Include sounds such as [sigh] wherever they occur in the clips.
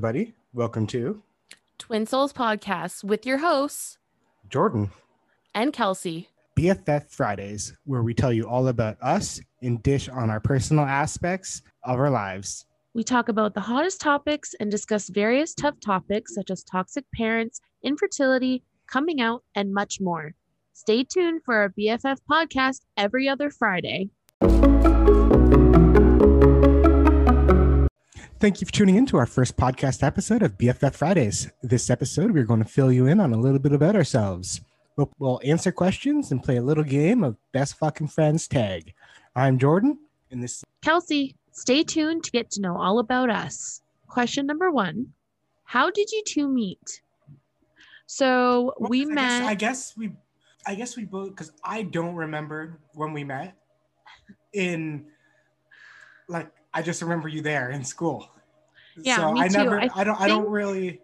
everybody. Welcome to Twin Souls Podcast with your hosts Jordan and Kelsey. BFF Fridays, where we tell you all about us and dish on our personal aspects of our lives. We talk about the hottest topics and discuss various tough topics such as toxic parents, infertility, coming out, and much more. Stay tuned for our BFF podcast every other Friday. Thank you for tuning in to our first podcast episode of BFF Fridays. This episode, we're going to fill you in on a little bit about ourselves. We'll, we'll answer questions and play a little game of best fucking friends tag. I'm Jordan, and this is Kelsey, stay tuned to get to know all about us. Question number one How did you two meet? So Well, we I met. Guess, I guess we, I guess we both because I don't remember when we met. In, like, I just remember you there in school. Yeah, so me I too. never, I I, don't, I don't really.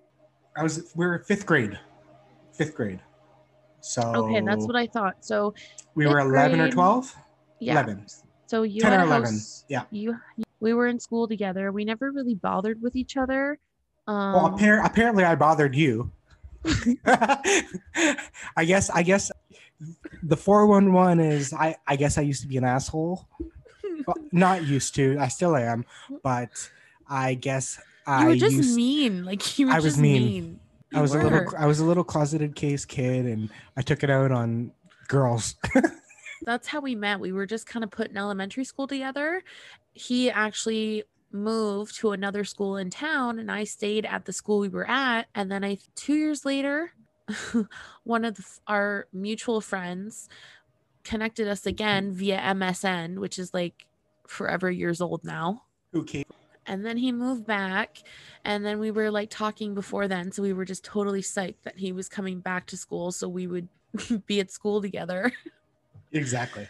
I was we were fifth grade, fifth grade. So okay, that's what I thought. So we were eleven or twelve. yeah. Eleven. So you 10 had or 11, house- yeah. You we were in school together. We never really bothered with each other. Um, Well, appar- apparently I bothered you. [laughs] I guess I guess the 411 is I I guess I used to be an asshole. Well, [laughs] not used to. I still am, but I guess you I were just used mean. Like you were I was just mean. mean. I You was a little I was a little closeted case kid and I took it out on girls. [laughs] That's how we met. We were just kind of put in elementary school together. He actually moved to another school in town and I stayed at the school we were at and then I 2 years later [laughs] one of the, our mutual friends connected us again via MSN, which is like forever years old now. okay. And then he moved back. And then we were like talking before then. So we were just totally psyched that he was coming back to school. So we would [laughs] be at school together. Exactly.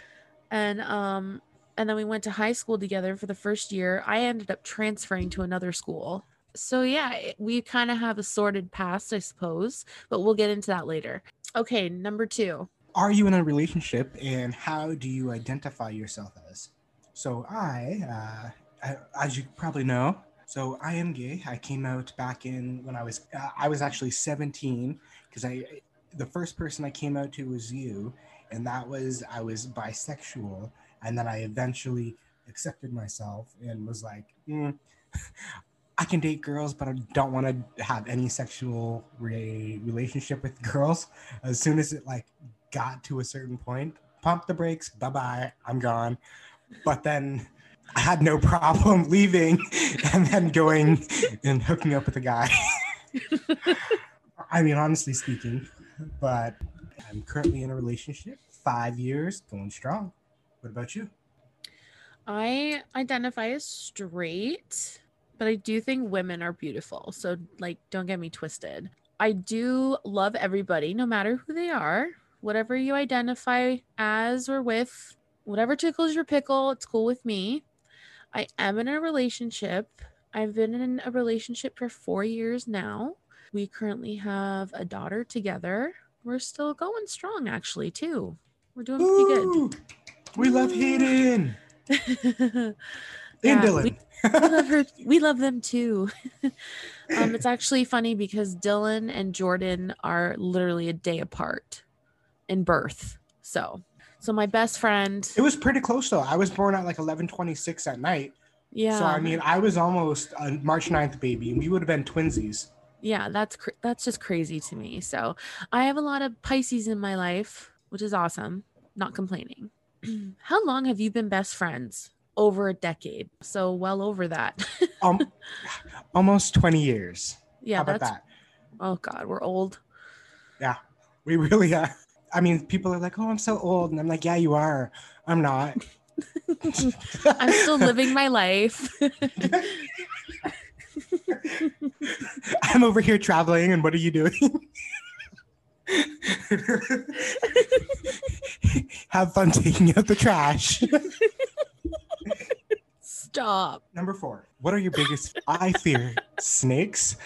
And um and then we went to high school together for the first year. I ended up transferring to another school. So yeah, we kind of have a sorted past, I suppose, but we'll get into that later. Okay, number 2. Are you in a relationship and how do you identify yourself as? So I, uh, I as you probably know, so I am gay. I came out back in when I was uh, I was actually 17 because I the first person I came out to was you and that was I was bisexual and then I eventually accepted myself and was like "Hmm, I can date girls but I don't want to have any sexual re- relationship with girls as soon as it like got to a certain point pump the brakes bye bye I'm gone but then I had no problem [laughs] leaving and then going and hooking up with a guy [laughs] I mean honestly speaking but I'm currently in a relationship, five years, going strong. What about you? I identify as straight, but I do think women are beautiful. So, like, don't get me twisted. I do love everybody, no matter who they are, whatever you identify as or with, whatever tickles your pickle, it's cool with me. I am in a relationship. I've been in a relationship for four years now. We currently have a daughter together. We're still going strong, actually, too. We're doing pretty Ooh, we love Hayden [laughs] and Yeah, Dylan. we- we love her we love them too [laughs] um it's actually funny because dylan and jordan are literally a day apart in birth so so my best friend it was pretty close though. I was born at like 11:26 at night. yeah So I mean, I was almost a March 9th baby, and we would have been twinsies. yeah that's cr- that's just crazy to me so i have a lot of pisces in my life which is awesome not complaining [clears throat] how long have you been best friends over a decade so well over that [laughs] Um, almost 20 years. yeah How about that's that? oh god we're old Yeah, We really are. I mean, people are like, "Oh, I'm so old," and I'm like, "Yeah, you are. I'm not." [laughs] i'm still living my life [laughs] I'm over here traveling, and what are you doing? [laughs] Have fun taking out the trash. Stop. Number four. What are your biggest? I fear snakes,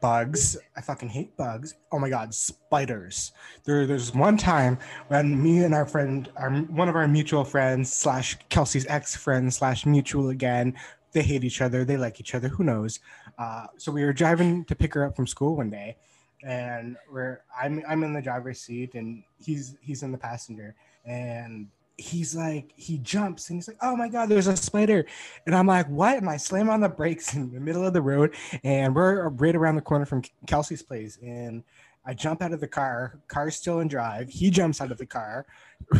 bugs. I fucking hate bugs. Oh my god, spiders. There, there's one time when me and our friend, our one of our mutual friends slash Kelsey's ex friend slash mutual again. They hate each other. They like each other. Who knows? Uh, so we were driving to pick her up from school one day, and we're I'm I'm in the driver's seat and he's he's in the passenger, and he's like he jumps and he's like, oh my god, there's a spider, and I'm like, what? And I slam on the brakes in the middle of the road, and we're right around the corner from Kelsey's place, and I jump out of the car. Car's still in drive. He jumps out of the car. [laughs]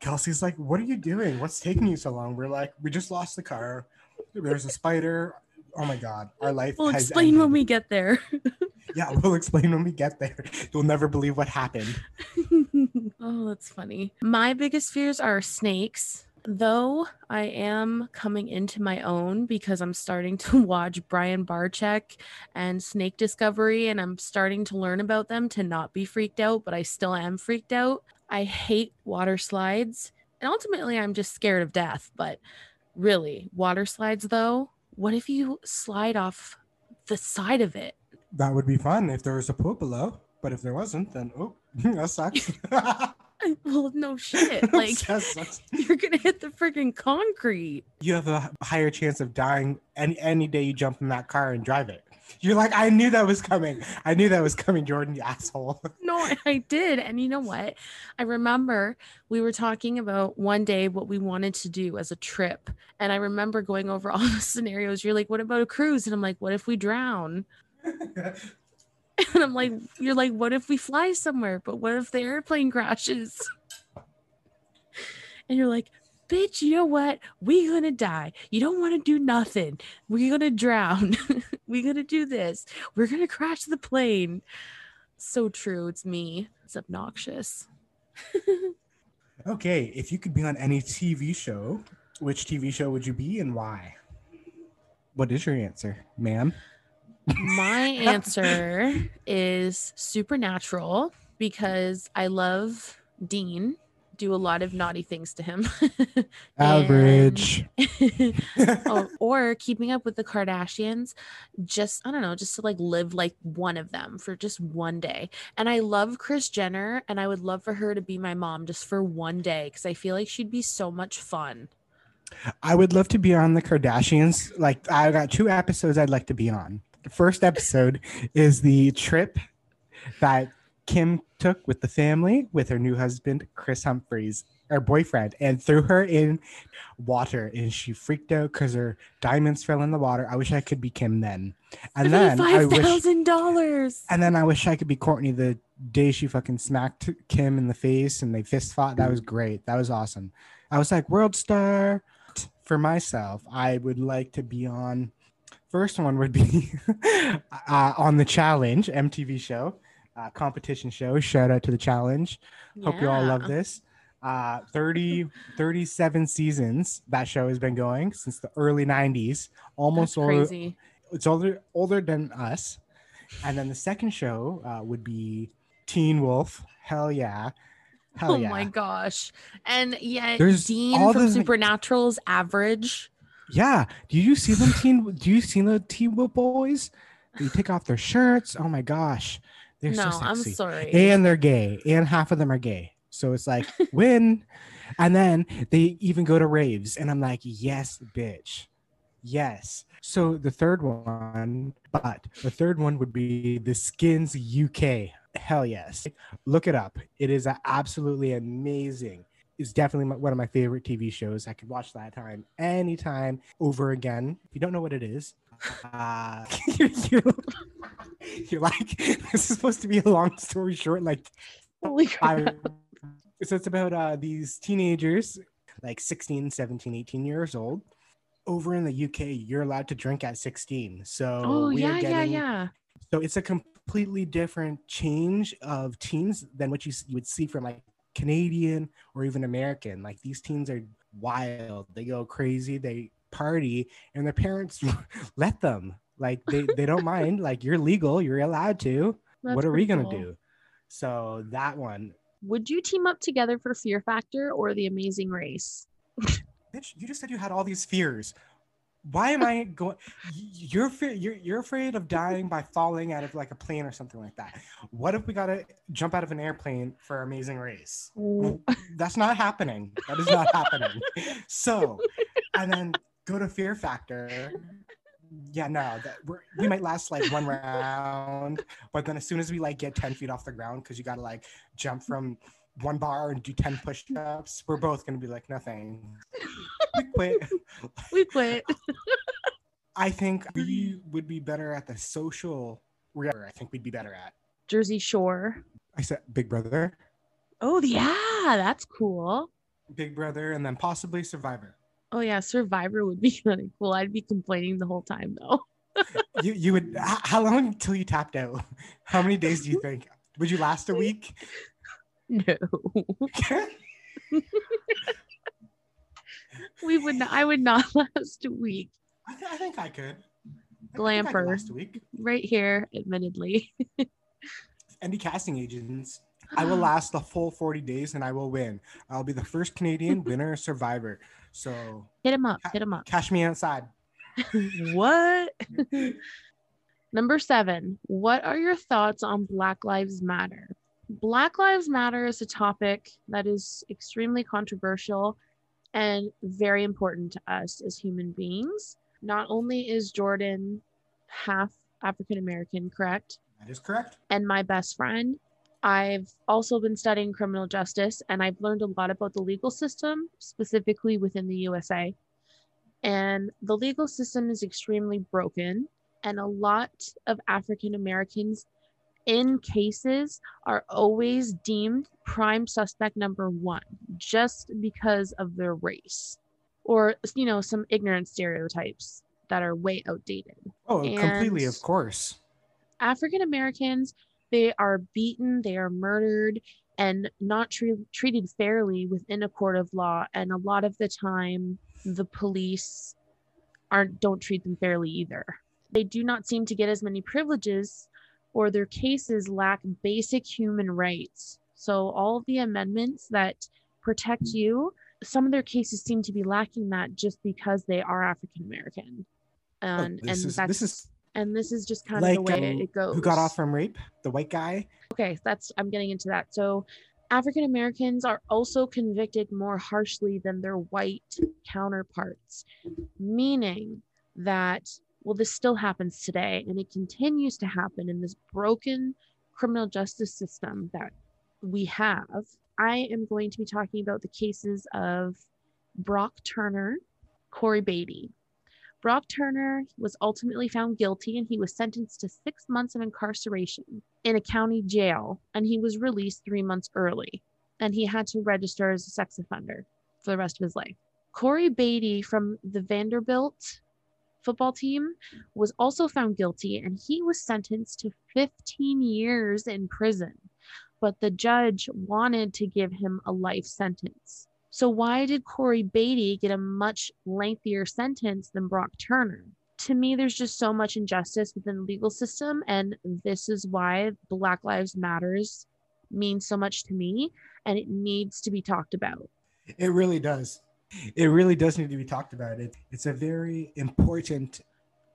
Kelsey's like, "What are you doing? What's taking you so long?" We're like, "We just lost the car. There's a spider. Oh my god, our life." We'll explain ended." when we get there. [laughs] Yeah, [laughs] we'll explain when we get there. You'll never believe what happened. [laughs] oh, that's funny. My biggest fears are snakes. Though I am coming into my own because I'm starting to [laughs] watch Brian Barczyk and Snake Discovery, and I'm starting to learn about them to not be freaked out, but I still am freaked out. I hate water slides, and ultimately, I'm just scared of death. But really, water slides, though, what if you slide off the side of it? That would be fun if there was a pool below. But if there wasn't, then oh, [laughs] that sucks. [laughs] Well, no shit. [laughs] Like, That sucks. you're gonna hit the freaking concrete. you have a higher chance of dying any any day you jump in that car and drive it. You're like, I knew that was coming. I knew that was coming, Jordan, you asshole. No, I did. And you know what? I remember we were talking about one day what we wanted to do as a trip. And I remember going over all the scenarios. You're like, what about a cruise? And I'm like, what if we drown? [laughs] And I'm like, you're like, what if we fly somewhere? But what if the airplane crashes? And you're like, bitch, you know what? we gonna die. You don't want to do nothing. We're gonna drown. [laughs] We're gonna do this. We're gonna crash the plane. So true. It's me. It's obnoxious. [laughs] okay, if you could be on any TV show, which TV show would you be and why? What is your answer, ma'am? My [laughs] answer is supernatural because I love Dean. Do a lot of naughty things to him. [laughs] Average. or, [laughs] or keeping up with the Kardashians, just I don't know, just to like live like one of them for just one day. And I love Kris Jenner, and I would love for her to be my mom just for one day because I feel like she'd be so much fun. I would love to be on the Kardashians. Like I got two episodes I'd like to be on. The first episode is the trip that Kim took with the family with her new husband Kris Humphries, her boyfriend, and threw her in water, and she freaked out because her diamonds fell in the water. I wish I could be Kim then. And then I wish, dollars. and then I wish I could be Kourtney the day she fucking smacked Kim in the face and they fist fought. That was great. That was awesome. I was like world star. For myself, I would like to be on. First one would be [laughs] uh, on the challenge MTV show, uh, competition show. Shout out to the challenge. Hope you all love this. Uh, 30, 37 seasons that show has been going since the early 90s. Almost That's older, crazy. it's older older than us. And then the second show uh, would be Teen Wolf. Hell yeah. Hell oh yeah. my gosh. And yet There's Dean from the- Supernatural's average. Yeah. Do you see them teen do you see the Teen Wolf boys? They take off their shirts. Oh my gosh. They're no, so I'm sorry. And they're gay. And half of them are gay. So it's like [laughs] win. And then they even go to raves. And I'm like, yes, bitch. Yes. So the third one, but the third one would be the Skins UK. Hell yes. Look it up. It is absolutely amazing. It's definitely my, one of my favorite TV shows. I could watch that time anytime over again. If you don't know what it is, uh, [laughs] you're, you're, you're like, [laughs] this is supposed to be a long story short. Like, Holy crap. I, so it's about uh, these teenagers, like 16, 17, 18 years old. Over in the UK, you're allowed to drink at 16. So Oh yeah, yeah, yeah. So it's a completely different change of teens than what you, you would see from like Canadian or even American. Like these teens are wild. They go crazy. They party, and their parents [laughs] let them. Like they, they don't mind. Like you're legal. You're allowed to. That's what are we gonna cool. do? So that one, Would you team up together for Fear Factor or The Amazing Race? bitch. You just said you had all these fears. Why am I going? You're you're you're afraid of dying by falling out of like a plane or something like that. What if we gotta jump out of an airplane for Amazing Race? Ooh. [laughs] That's not happening. That is not happening. So, and then go to Fear Factor. Yeah, no, that we're, we might last like one round, but then as soon as we like get ten feet off the ground, because you gotta like jump from one bar and do ten push-ups, we're both gonna be like nothing. We quit. [laughs] We quit. I think we would be better at the social. I think we'd be better at. Jersey Shore. I said Big Brother. Oh yeah, that's cool. Big Brother, and then possibly Survivor. Oh yeah, Survivor would be [laughs] really cool. I'd be complaining the whole time though. you you would how long until you tapped out? [laughs] How many days do you think? Would you last a week? No. [laughs] we would not I would not [laughs] last a week. I, th- I think I could. I Glamper. Could last week. Right here, admittedly. [laughs] Any casting agents. [gasps] I will last the full 40 days and I will win. I'll be the first Canadian winner survivor. So hit him up, hit him up. Cash me outside. what? Number seven, what are your thoughts on Black Lives Matter? Black Lives Matter is a topic that is extremely controversial and very important to us as human beings. Not only is Jordan half African American, correct? That is correct. And my best friend, I've also been studying criminal justice and I've learned a lot about the legal system, specifically within the USA. And the legal system is extremely broken, and a lot of African Americans in cases are always deemed prime suspect number one just because of their race or, you know, some ignorant stereotypes that are way outdated. Oh, and completely, of course. African Americans they are beaten, they are murdered, and not tre- treated fairly within a court of law. And a lot of the time, the police aren't don't treat them fairly either. They do not seem to get as many privileges, or their cases lack basic human rights. So all of the amendments that protect you, some of their cases seem to be lacking that just because they are African American. Oh, and oh, and is, that's this is and this is just kind like, of the way um, it goes. Who got off from rape? The white guy. Okay, that's I'm getting into that. So African Americans are also convicted more harshly than their white counterparts, meaning that well, this still happens today, and it continues to happen in this broken criminal justice system that we have. I am going to be talking about the cases of Brock Turner, Cory Batey, Brock Turner was ultimately found guilty and he was sentenced to six months of incarceration in a county jail, and he was released three months early. And he had to register as a sex offender for the rest of his life. Cory Batey from the Vanderbilt football team was also found guilty and he was sentenced to 15 years in prison. But the judge wanted to give him a life sentence. So why did Cory Batey get a much lengthier sentence than Brock Turner? To me, there's just so much injustice within the legal system, and this is why Black Lives Matters means so much to me, and it needs to be talked about. It really does. It really does need to be talked about. It, it's a very important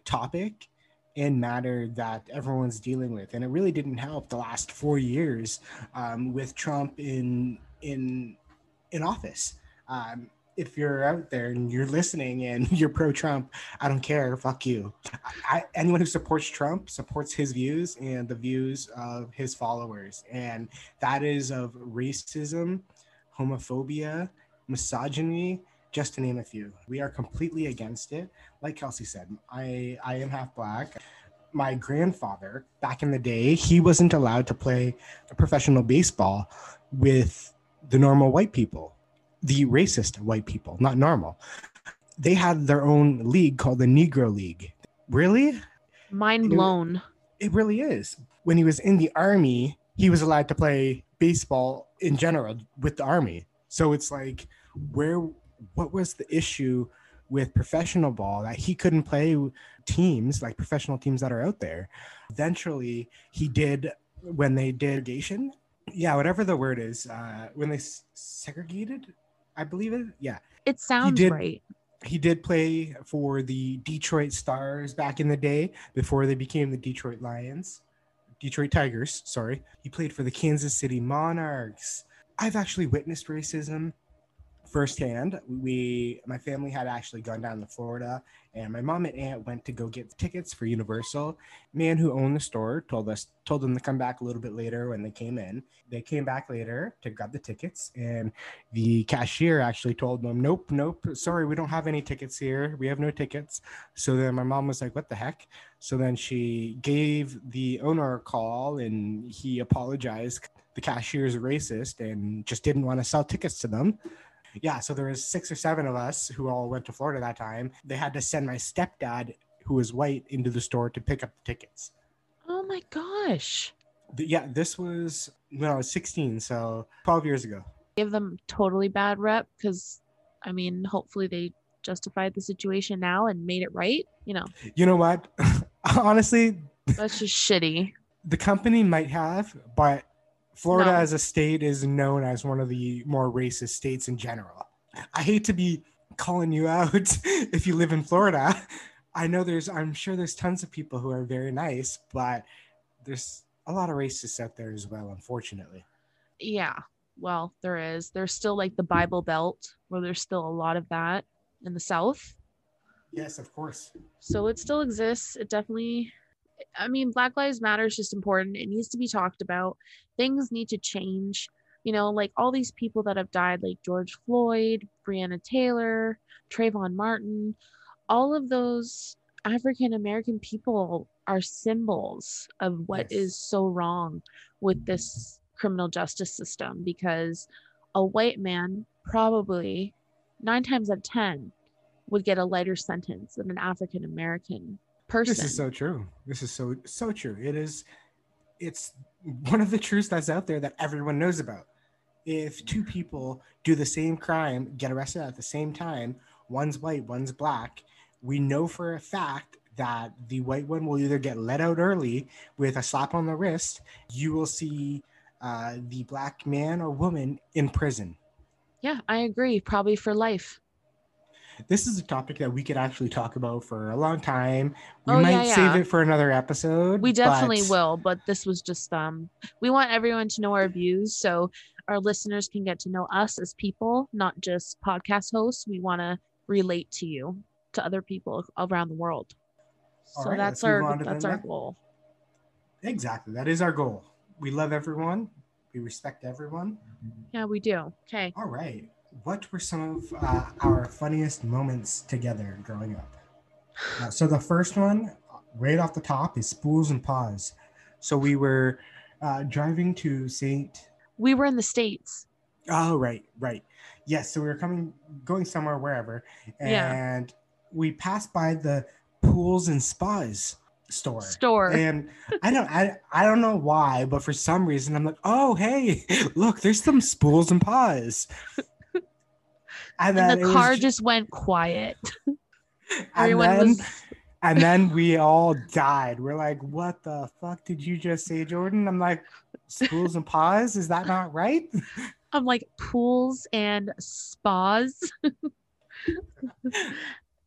topic and matter that everyone's dealing with, and it really didn't help the last four years um, with Trump in in in office. Um, if you're out there and you're listening and [laughs] you're pro Trump, I don't care. Fuck you. I, anyone who supports Trump supports his views and the views of his followers. And that is of racism, homophobia, misogyny, just to name a few. We are completely against it. Like Kelsey said, I, I am half black. My grandfather, back in the day, he wasn't allowed to play professional baseball with the normal white people, the racist white people, not normal. They had their own league called the Negro League. Really? Mind blown. It, it really is. When he was in the army, he was allowed to play baseball in general with the army. So it's like, where, what was the issue with professional ball that he couldn't play teams like professional teams that are out there? Eventually, he did when they did irrigation yeah, whatever the word is, uh, when they segregated, I believe it. Yeah, it sounds he did, right. He did play for the Detroit Stars back in the day before they became the Detroit Lions, Detroit Tigers. Sorry, he played for the Kansas City Monarchs. I've actually witnessed racism firsthand. We, my family had actually gone down to Florida, and my mom and aunt went to go get tickets for Universal. Man who owned the store told us, told them to come back a little bit later when they came in. They came back later to grab the tickets, and the cashier actually told them, "Nope, nope, sorry, we don't have any tickets here. We have no tickets." So then my mom was like, "What the heck?" So then she gave the owner a call, and he apologized. The cashier is racist and just didn't want to sell tickets to them yeah, so there was six or seven of us who all went to Florida that time. They had to send my stepdad, who was white, into the store to pick up the tickets. Oh my gosh. Yeah, this was when I was 16, so 12 years ago. Give them totally bad rep because, I mean, hopefully they justified the situation now and made it right. You know, You know what? [laughs] Honestly, that's just shitty. the company might have, but Florida No. as a state is known as one of the more racist states in general. I hate to be calling you out [laughs] if you live in Florida. I know there's, I'm sure there's tons of people who are very nice, but there's a lot of racists out there as well, unfortunately. Yeah. Well, there is. There's still like the Bible Belt where there's still a lot of that in the South. Yes, of course. So it still exists. It definitely, I mean, Black Lives Matter is just important. It needs to be talked about. Things need to change. You know, like all these people that have died, like George Floyd, Breonna Taylor, Trayvon Martin, all of those African American people are symbols of what Yes. is so wrong with this criminal justice system because a white man probably nine times out of 10 would get a lighter sentence than an African American person. This is so true. This is so so true. It is it's one of the truths that's out there that everyone knows about. If two people do the same crime, get arrested at the same time, one's white, one's black, we know for a fact that the white one will either get let out early with a slap on the wrist, you will see uh, the black man or woman in prison. yeah, I agree. Probably for life. This is a topic that we could actually talk about for a long time. We Oh, might yeah, save yeah. it for another episode. We definitely but- will, but this was just um we want everyone to know our views so our listeners can get to know us as people, not just podcast hosts. We want to relate to you, to other people around the world. All So right, that's our on to the that's our next- goal. Exactly. That is our goal. We love everyone. We respect everyone. Yeah, we do. Okay. All right. What were some of uh, our funniest moments together growing up? Uh, so the first one, right off the top, is spools and paws. So we were uh, driving to Saint. We were in the states. Oh, right, right. Yes. So we were coming, going somewhere, wherever, Yeah. and we passed by the pools and spas store. Store. And I don't I, I don't know why, but for some reason I'm like, oh hey, [laughs] look, there's some spools and paws. And then and the car ju- just went quiet. [laughs] and Everyone then, was and then [laughs] we all died. We're like, what the fuck did you just say, Jordan? I'm like, spools and paws? Is that not right? [laughs] I'm like pools and spas.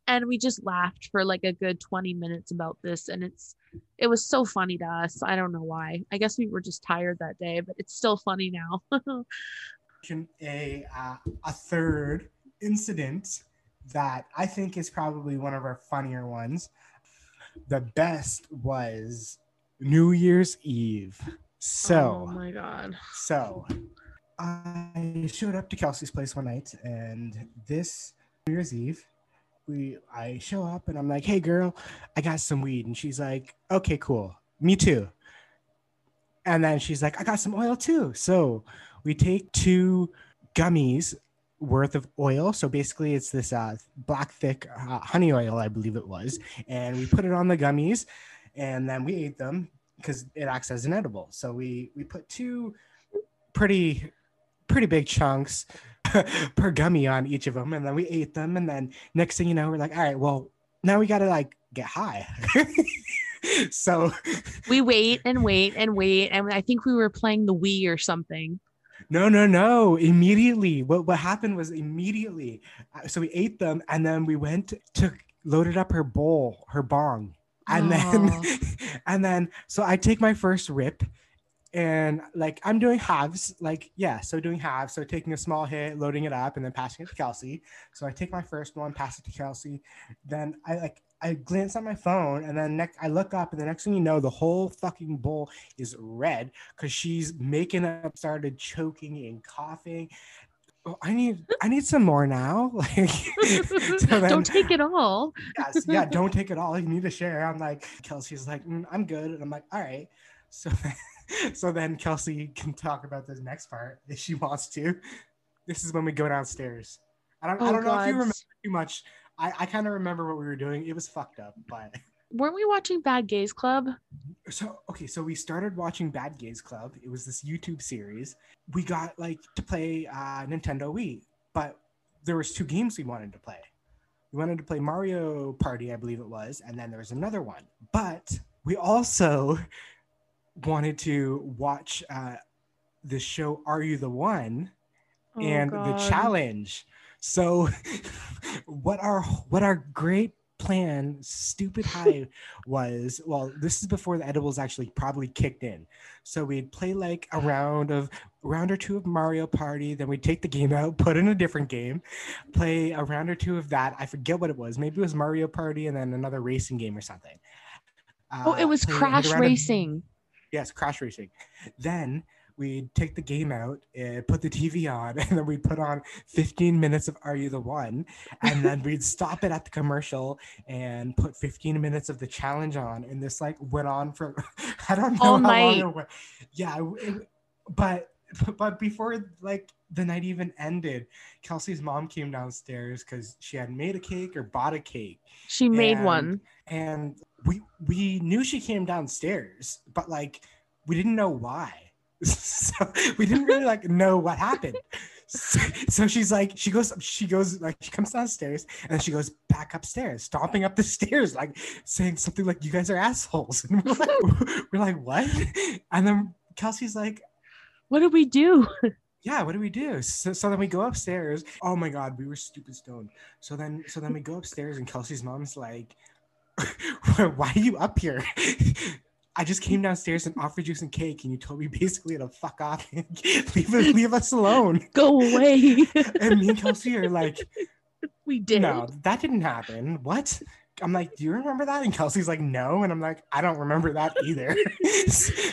and we just laughed for like a good 20 minutes about this and it's it was so funny to us. I don't know why. I guess we were just tired that day, but it's still funny now. A uh, a third incident that I think is probably one of our funnier ones. The best was New Year's Eve. So oh my god. So I showed up to Kelsey's place one night, and this New Year's Eve, we I show up and I'm like, "Hey, girl, I got some weed," and she's like, "Okay, cool, me too." And then she's like, "I got some oil too." So we take two gummies worth of oil. So basically, it's this uh, black thick uh, honey oil, I believe it was, and we put it on the gummies, and then we ate them because it acts as an edible. So we we put two pretty pretty big chunks [laughs] per gummy on each of them, and then we ate them. And then next thing you know, we're like, all right, well now we gotta like get high. [laughs] so We wait and wait and wait and I think we were playing the Wii or something. No, no, no. Immediately, what what happened was immediately. uh, So we ate them, and then we went to loaded up her bowl, her bong, and then Oh. [laughs] and then so I take my first rip, and like I'm doing halves, like yeah, so doing halves, so taking a small hit, loading it up, and then passing it to Kelsey. So I take my first one, pass it to Kelsey, then I like I glance at my phone, and then next I look up, and the next thing you know, the whole fucking bowl is red because she's making up, started choking and coughing. Oh, I need I need some more now. [laughs] Like so [laughs] then, don't take it all. yes, yeah, [laughs] don't take it all. You need to share. I'm like Kelsey's like mm, I'm good, and I'm like all right. So so then Kelsey can talk about this next part if she wants to. This is when we go downstairs. I don't, oh, I don't know if you remember too much. I, I kind of remember what we were doing. It was fucked up, but weren't we watching Bad Gays Club? So okay, so we started watching Bad Gays Club. It was this YouTube series. We got like to play uh, Nintendo Wii, but there was two games we wanted to play. We wanted to play Mario Party, I believe it was, and then there was another one. But we also [laughs] wanted to watch uh, the show Are You the One oh, and God. the challenge. So [laughs] what our what our great plan, stupid high was well, this is before the edibles actually probably kicked in. So we'd play like a round of round or two of Mario Party, then we'd take the game out, put in a different game, play a round or two of that. I forget what it was. Maybe it was Mario Party and then another racing game or something. Uh, oh, it was Crash Racing. Of, yes, Crash Racing. Then we'd take the game out and put the TV on, [laughs] and then we'd put on 15 minutes of Are You the One? And then [laughs] we'd stop it at the commercial and put 15 minutes of the challenge on. And this like went on for, [laughs] I don't know All how night. long it went. Yeah, it, but but before like the night even ended, Kelsey's mom came downstairs because she had made a cake or bought a cake. She made and, one. And we we knew she came downstairs, but like we didn't know why. So we didn't really like know what happened. So, so, she's like, she goes, she goes, like, she comes downstairs and then she goes back upstairs, stomping up the stairs, like saying something like, "You guys are assholes." [laughs] And we're like, we're like, what? And then Kelsey's like, "What do we do?" yeah what do we do so, so then we go upstairs oh my god we were stupid stoned so then so then we go upstairs and kelsey's mom's like [laughs] why are you up here I just came downstairs and offered you some cake, and you told me [laughs] basically to fuck off and [laughs] leave, leave us alone. [laughs] Go away. and me and Kelsey are like, we did. No, that didn't happen. What? I'm like, do you remember that? And Kelsey's like, no. And I'm like, I don't remember that either. [laughs]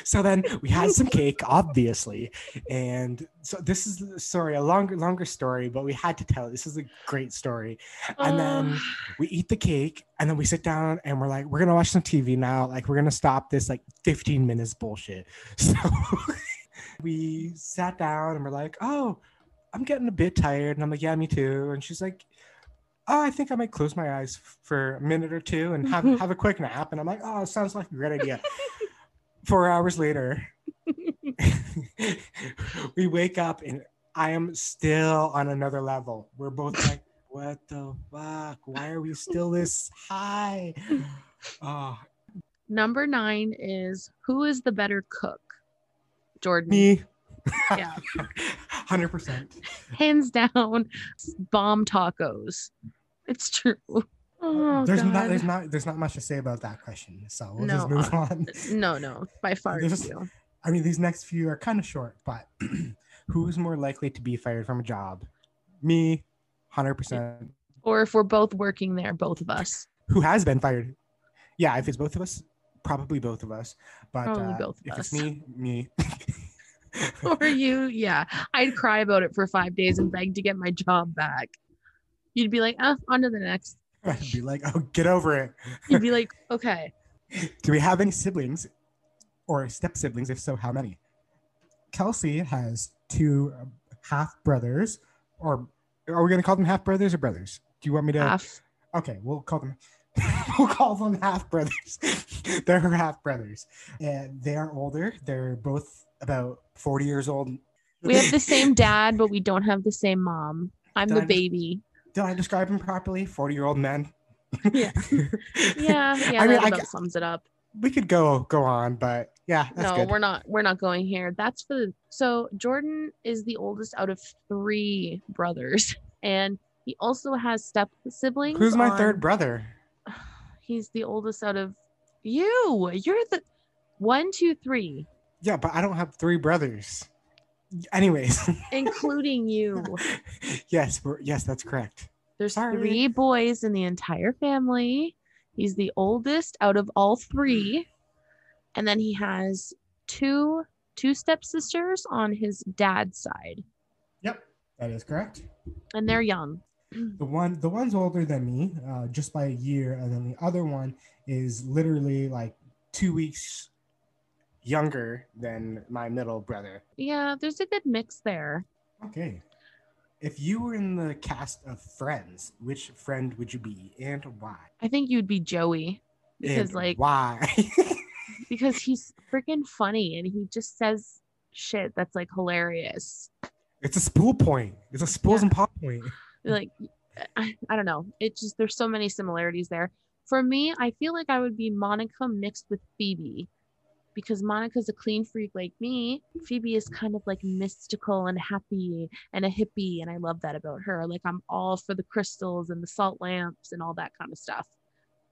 so then we had some cake, obviously. And so this is sorry, a longer, longer story, but we had to tell it. This is a great story. And then we eat the cake and then we sit down and we're like, we're gonna watch some TV now. Like, we're gonna stop this like 15 minutes bullshit. [laughs] So [laughs] we sat down and we're like, oh, I'm getting a bit tired. And I'm like, yeah, me too. And she's like, oh, I think I might close my eyes for a minute or two and have, mm-hmm. have a quick nap. And I'm like, oh, sounds like a great idea. [laughs] Four hours later, [laughs] [laughs] we wake up and I am still on another level. We're both like, what the fuck? Why are we still this high? Oh. Number nine is who is the better cook? Jordan. Me. Yeah. 100%. Hands down, bomb tacos. [laughs] It's true. Oh, there's God. not there's not there's not much to say about that question. So we'll no, just move uh, on. No, no, by far. I mean, these next few are kind of short, but [clears throat] who's more likely to be fired from a job? Me, hundred percent. Or if we're both working there, both of us. Who has been fired? Yeah, if it's both of us, probably both of us. But probably uh, both of if us. it's me, me. [laughs] or you, yeah, I'd cry about it for five days and beg to get my job back. You'd be like, oh, on to the next. [laughs] I'd be like, oh, get over it. You'd be like, [laughs] okay. Do we have any siblings or step siblings? If so, how many? Kelsey has two um, half brothers, or are we going to call them half brothers or brothers? Do you want me to? Half. Okay, we'll call them. [laughs] we'll call them half brothers. They're her half brothers, and they are older. They're both about forty years old. We have the same dad, but we don't have the same mom. I'm the baby did I describe him properly? 40 year old men. yeah. [laughs] Yeah. Yeah. I mean, I, sums it up. We could go go on, but yeah. no, good. we're not. We're not going here. That's for the. So Jordan is the oldest out of three brothers, and he also has step siblings. Who's my on, third brother? [sighs] He's the oldest out of you. You're the one, two, three. Yeah, but I don't have three brothers. Anyways, including you. [laughs] yes, we're, yes, that's correct. There's Sorry. three boys in the entire family. He's the oldest out of all three. And then he has two two stepsisters on his dad's side. Yep, that is correct. And they're young. The one, the one's older than me, uh, just by a year, and then the other one is literally like two weeks younger than my middle brother. Yeah, there's a good mix there. Okay. If you were in the cast of Friends, which friend would you be and why? I think you'd be Joey because And like why? [laughs] because he's freaking funny and he just says shit that's like hilarious. it's a spool point. It's a spools Yeah. and pop point. like I, I don't know it just there's so many similarities there for me i feel like i would be monica mixed with phoebe because monica's a clean freak like me phoebe is kind of like mystical and happy and a hippie and i love that about her like i'm all for the crystals and the salt lamps and all that kind of stuff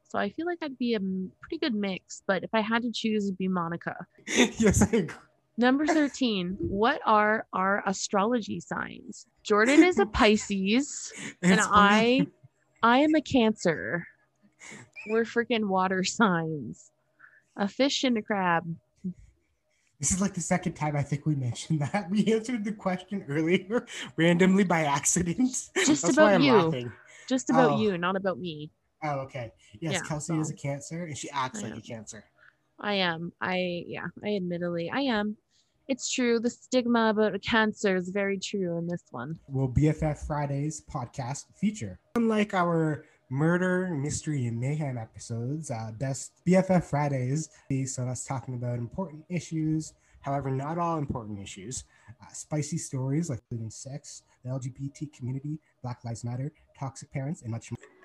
so i feel like i'd be a pretty good mix but if i had to choose it'd be monica yes, I agree. Number 13. What are our astrology signs? Jordan is a [laughs] Pisces and funny. I I am a Cancer. We're freaking water [laughs] signs. A fish and a crab. This is like the second time I think we mentioned that. [laughs] We answered the question earlier randomly by accident. Just That's about you. laughing. Just about Oh. you, not about me. Oh, okay. Yes, Yeah, Kelsey is a cancer and she acts like a cancer. I am. I yeah, I admittedly I am. It's true. The stigma about a cancer is very true in this one. Will BFF Fridays podcast feature. Unlike our murder, mystery, and mayhem episodes, uh, best BFF Fridays. Based on us talking about important issues, however, not all important issues, uh, spicy stories like including sex, the LGBT community, Black Lives Matter, toxic parents, and much more.